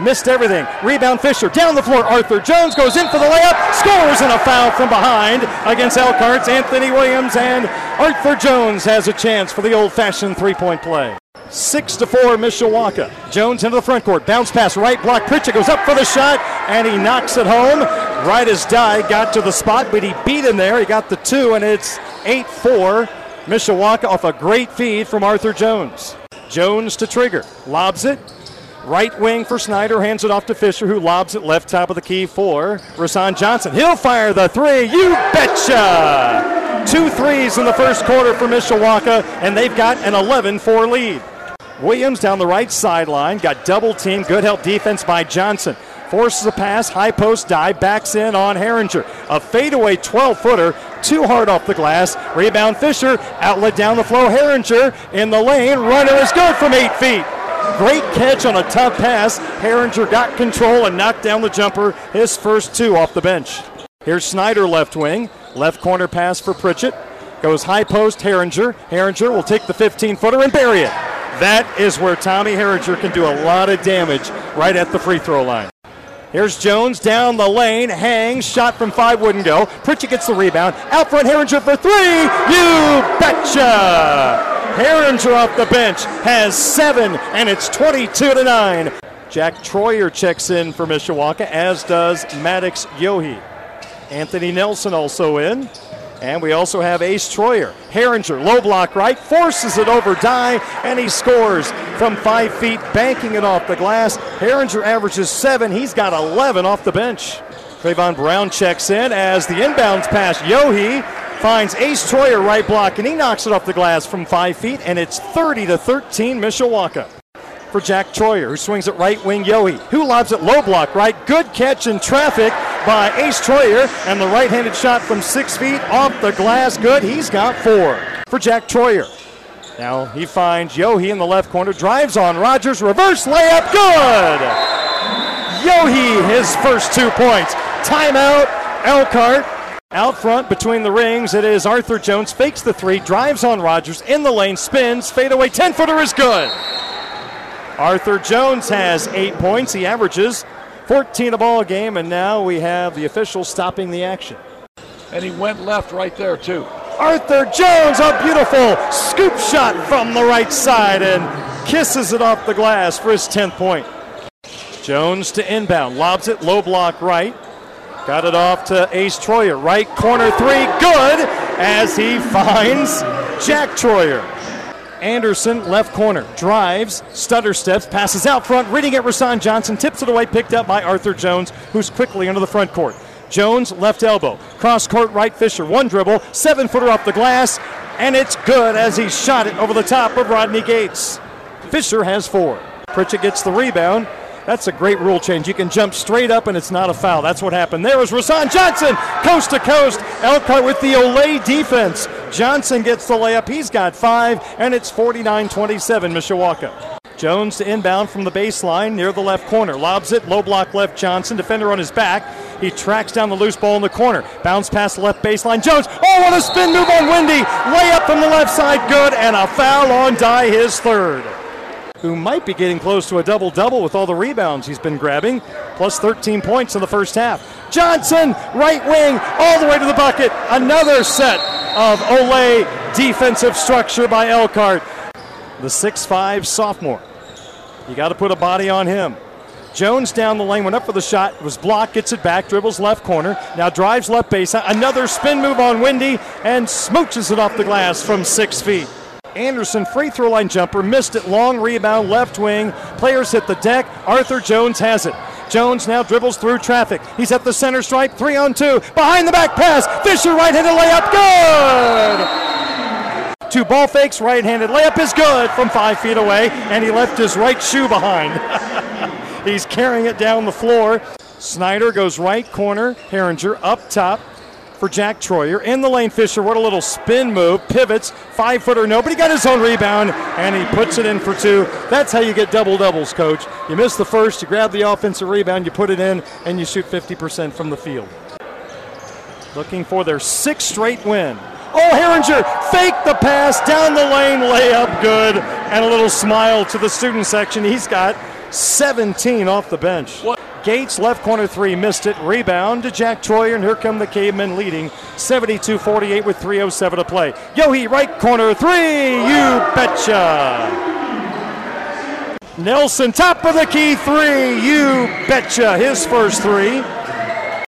missed everything. Rebound Fisher down the floor. Arthur Jones goes in for the layup, scores and a foul from behind against Elkhart's Anthony Williams, and Arthur Jones has a chance for the old-fashioned three-point play. Six to four, Mishawaka. Jones into the front court, bounce pass, right block. Pritchett goes up for the shot, and he knocks it home. Right as Die got to the spot, but he beat him there. He got the two, and it's 8-4. Mishawaka off a great feed from Arthur Jones. Jones to Trigger, lobs it, Right wing for Snyder, hands it off to Fisher, who lobs it left top of the key for Rasan Johnson. He'll fire the three. You betcha! Two threes in the first quarter for Mishawaka, and they've got an 11 4 lead. Williams down the right sideline, got double team. Good help defense by Johnson. Forces a pass, high post dive, backs in on Herringer. A fadeaway 12 footer, too hard off the glass. Rebound Fisher, outlet down the flow. Herringer in the lane. Runner is good from eight feet. Great catch on a tough pass. Herringer got control and knocked down the jumper, his first two off the bench. Here's Snyder left wing. Left corner pass for Pritchett. Goes high post, Herringer. Herringer will take the 15 footer and bury it. That is where Tommy Herringer can do a lot of damage right at the free throw line. Here's Jones down the lane, hangs, shot from five wouldn't go. Pritchett gets the rebound. Out front, Herringer for three. You betcha! Herringer off the bench has seven, and it's 22 to 9. Jack Troyer checks in for Mishawaka, as does Maddox Yohe. Anthony Nelson also in. And we also have Ace Troyer. Herringer, low block right, forces it over Die, and he scores from five feet, banking it off the glass. Herringer averages seven. He's got 11 off the bench. Trayvon Brown checks in as the inbounds pass. Yohe finds Ace Troyer right block, and he knocks it off the glass from five feet, and it's 30 to 13 Mishawaka. For Jack Troyer, who swings it right wing Yohe, who lobs it low block right. Good catch in traffic by Ace Troyer, and the right handed shot from six feet off the glass. Good. He's got four. For Jack Troyer. Now he finds Yohe in the left corner, drives on Rogers, reverse layup, good! Yohe, his first two points. Timeout, Elkhart out front between the rings, it is Arthur Jones. Fakes the three, drives on Rogers, in the lane, spins, fadeaway, 10 footer is good. Arthur Jones has eight points. He averages 14 a ball game, and now we have the officials stopping the action. And he went left right there, too. Arthur Jones, a beautiful scoop shot from the right side and kisses it off the glass for his 10th point. Jones to inbound, lobs it low block right. Got it off to Ace Troyer. Right corner three, good as he finds Jack Troyer. Anderson, left corner, drives, stutter steps, passes out front, reading it Rasan Johnson, tips it away, picked up by Arthur Jones, who's quickly into the front court. Jones, left elbow, cross court right Fisher, one dribble, seven footer off the glass, and it's good as he shot it over the top of Rodney Gates. Fisher has four. Pritchett gets the rebound, that's a great rule change. You can jump straight up and it's not a foul. That's what happened. There was Rasan Johnson, coast to coast. Elkhart with the olé defense. Johnson gets the layup. He's got five, and it's 49 27 Mishawaka. Jones to inbound from the baseline near the left corner. Lobs it, low block left Johnson, defender on his back. He tracks down the loose ball in the corner. Bounce past left baseline. Jones, oh, what a spin move on Wendy. Layup from the left side, good, and a foul on Die, his third who might be getting close to a double double with all the rebounds he's been grabbing, plus 13 points in the first half. Johnson, right wing, all the way to the bucket. Another set of olé defensive structure by Elkhart. The 6'5 sophomore. You got to put a body on him. Jones down the lane, went up for the shot, was blocked, gets it back, dribbles left corner, now drives left base. Another spin move on Wendy and smooches it off the glass from six feet. Anderson, free throw line jumper, missed it. Long rebound, left wing. Players hit the deck. Arthur Jones has it. Jones now dribbles through traffic. He's at the center stripe, three on two. Behind the back pass. Fisher right handed layup, good! Two ball fakes, right handed layup is good from five feet away, and he left his right shoe behind. He's carrying it down the floor. Snyder goes right corner, Herringer up top for Jack Troyer. In the lane, Fisher, what a little spin move, pivots, five footer, nobody got his own rebound, and he puts it in for two. That's how you get double doubles, coach. You miss the first, you grab the offensive rebound, you put it in, and you shoot 50% from the field. Looking for their sixth straight win. Oh, Herringer, fake the pass down the lane, layup good, and a little smile to the student section. He's got 17 off the bench. What? Gates, left corner three, missed it. Rebound to Jack Troyer, and here come the Cavemen leading 72 48 with 3.07 to play. Yohe, right corner three, you betcha. Nelson, top of the key three, you betcha. His first three.